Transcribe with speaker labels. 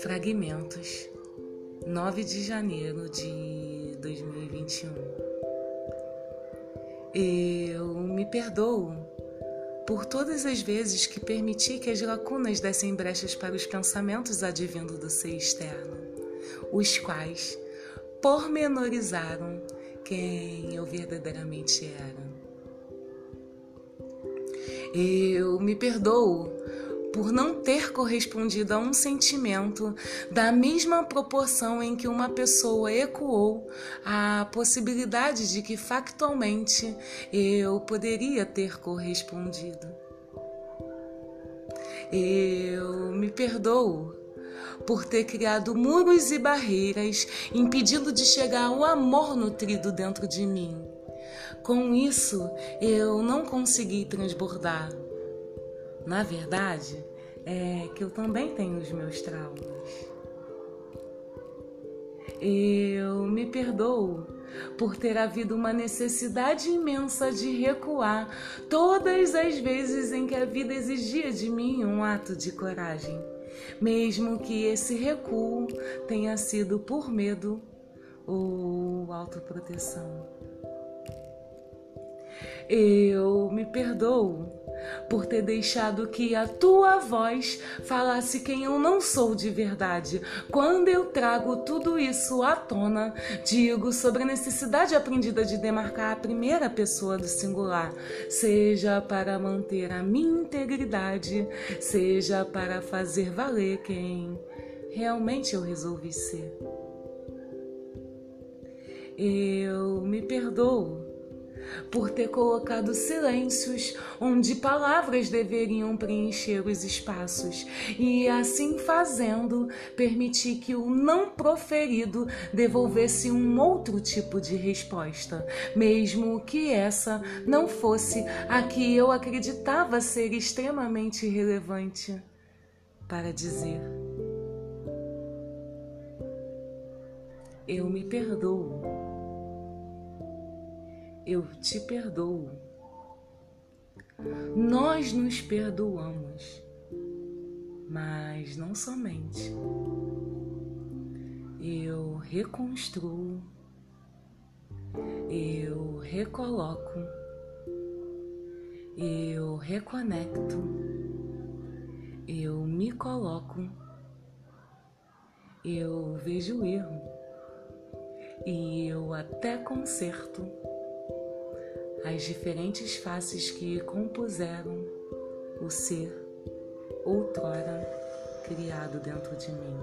Speaker 1: Fragmentos, 9 de janeiro de 2021. Eu me perdoo por todas as vezes que permiti que as lacunas dessem brechas para os pensamentos advindo do ser externo, os quais pormenorizaram quem eu verdadeiramente era. Eu me perdoo por não ter correspondido a um sentimento da mesma proporção em que uma pessoa ecoou a possibilidade de que factualmente eu poderia ter correspondido. Eu me perdoo por ter criado muros e barreiras, impedindo de chegar ao amor nutrido dentro de mim. Com isso, eu não consegui transbordar na verdade, é que eu também tenho os meus traumas. Eu me perdoo por ter havido uma necessidade imensa de recuar todas as vezes em que a vida exigia de mim um ato de coragem, mesmo que esse recuo tenha sido por medo ou autoproteção. Eu me perdoo por ter deixado que a tua voz falasse quem eu não sou de verdade. Quando eu trago tudo isso à tona, digo sobre a necessidade aprendida de demarcar a primeira pessoa do singular, seja para manter a minha integridade, seja para fazer valer quem realmente eu resolvi ser. Eu me perdoo por ter colocado silêncios onde palavras deveriam preencher os espaços e, assim fazendo, permitir que o não proferido devolvesse um outro tipo de resposta, mesmo que essa não fosse a que eu acreditava ser extremamente relevante para dizer. Eu me perdoo eu te perdoo. Nós nos perdoamos, mas não somente. Eu reconstruo, eu recoloco, eu reconecto, eu me coloco, eu vejo o erro e eu até conserto as diferentes faces que compuseram o ser outrora criado dentro de mim.